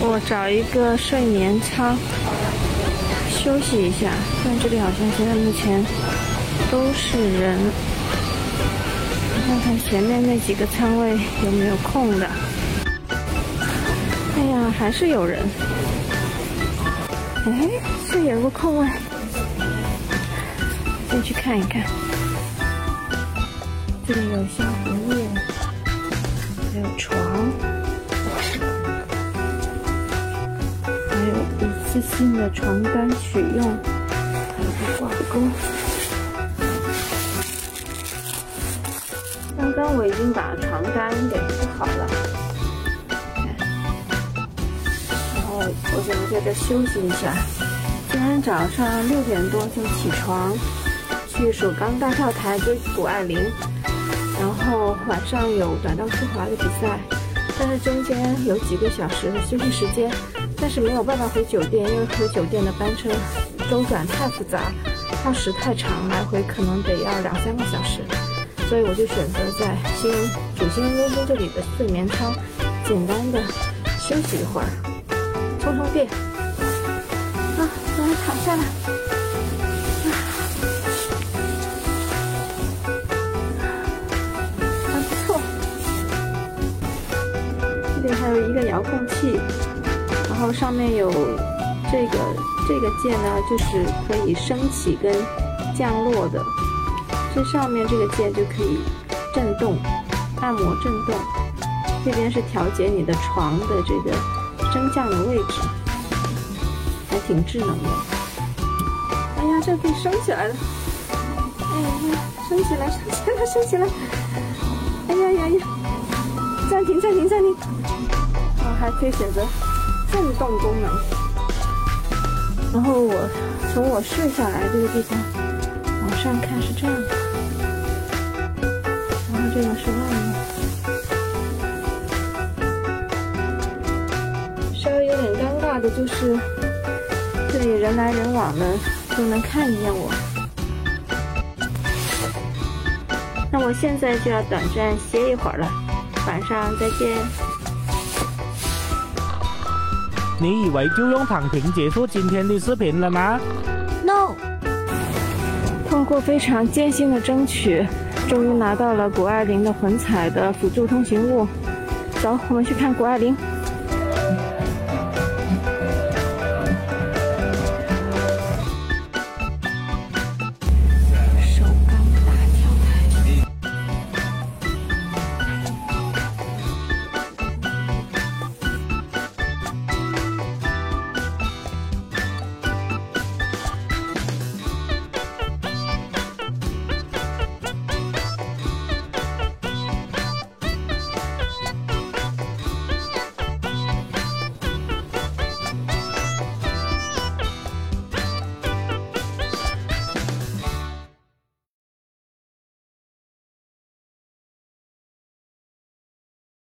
我找一个睡眠舱休息一下，但这里好像现在目前都是人。看看前面那几个舱位有没有空的。哎呀，还是有人。哎，这有个空位，进去看一看。这里有香荷叶，次性的床单取用，还有个挂钩。刚刚我已经把床单给铺好了，然后我准备在这休息一下。今天早上六点多就起床，去首钢大跳台追谷爱凌，然后晚上有短道速滑的比赛，但是中间有几个小时的休息时间，但是没有办法回酒店，因为回酒店的班车周转太复杂，耗时太长，来回可能得要两三个小时。所以我就选择在新主新中心这里的睡眠舱，简单的休息一会儿，充充电。啊，终于躺下来。还不错。这里还有一个遥控器，然后上面有这个这个键呢，就是可以升起跟降落的。这上面这个键就可以震动，按摩震动。这边是调节你的床的这个升降的位置，还挺智能的。哎呀，这可以升起来了！哎呀，升起来，升起来，升起来！哎呀呀呀！暂停，暂停，暂停！啊，还可以选择震动功能。然后我从我睡下来这个地方往上看是这样的。然后这个是外面，稍微有点尴尬的就是，这里人来人往的，都能看一眼我。那我现在就要短暂歇一会儿了，晚上再见。你以为就用躺平结束今天的视频了吗？No。通过非常艰辛的争取。终于拿到了谷爱凌的魂彩的辅助通行物，走，我们去看谷爱凌。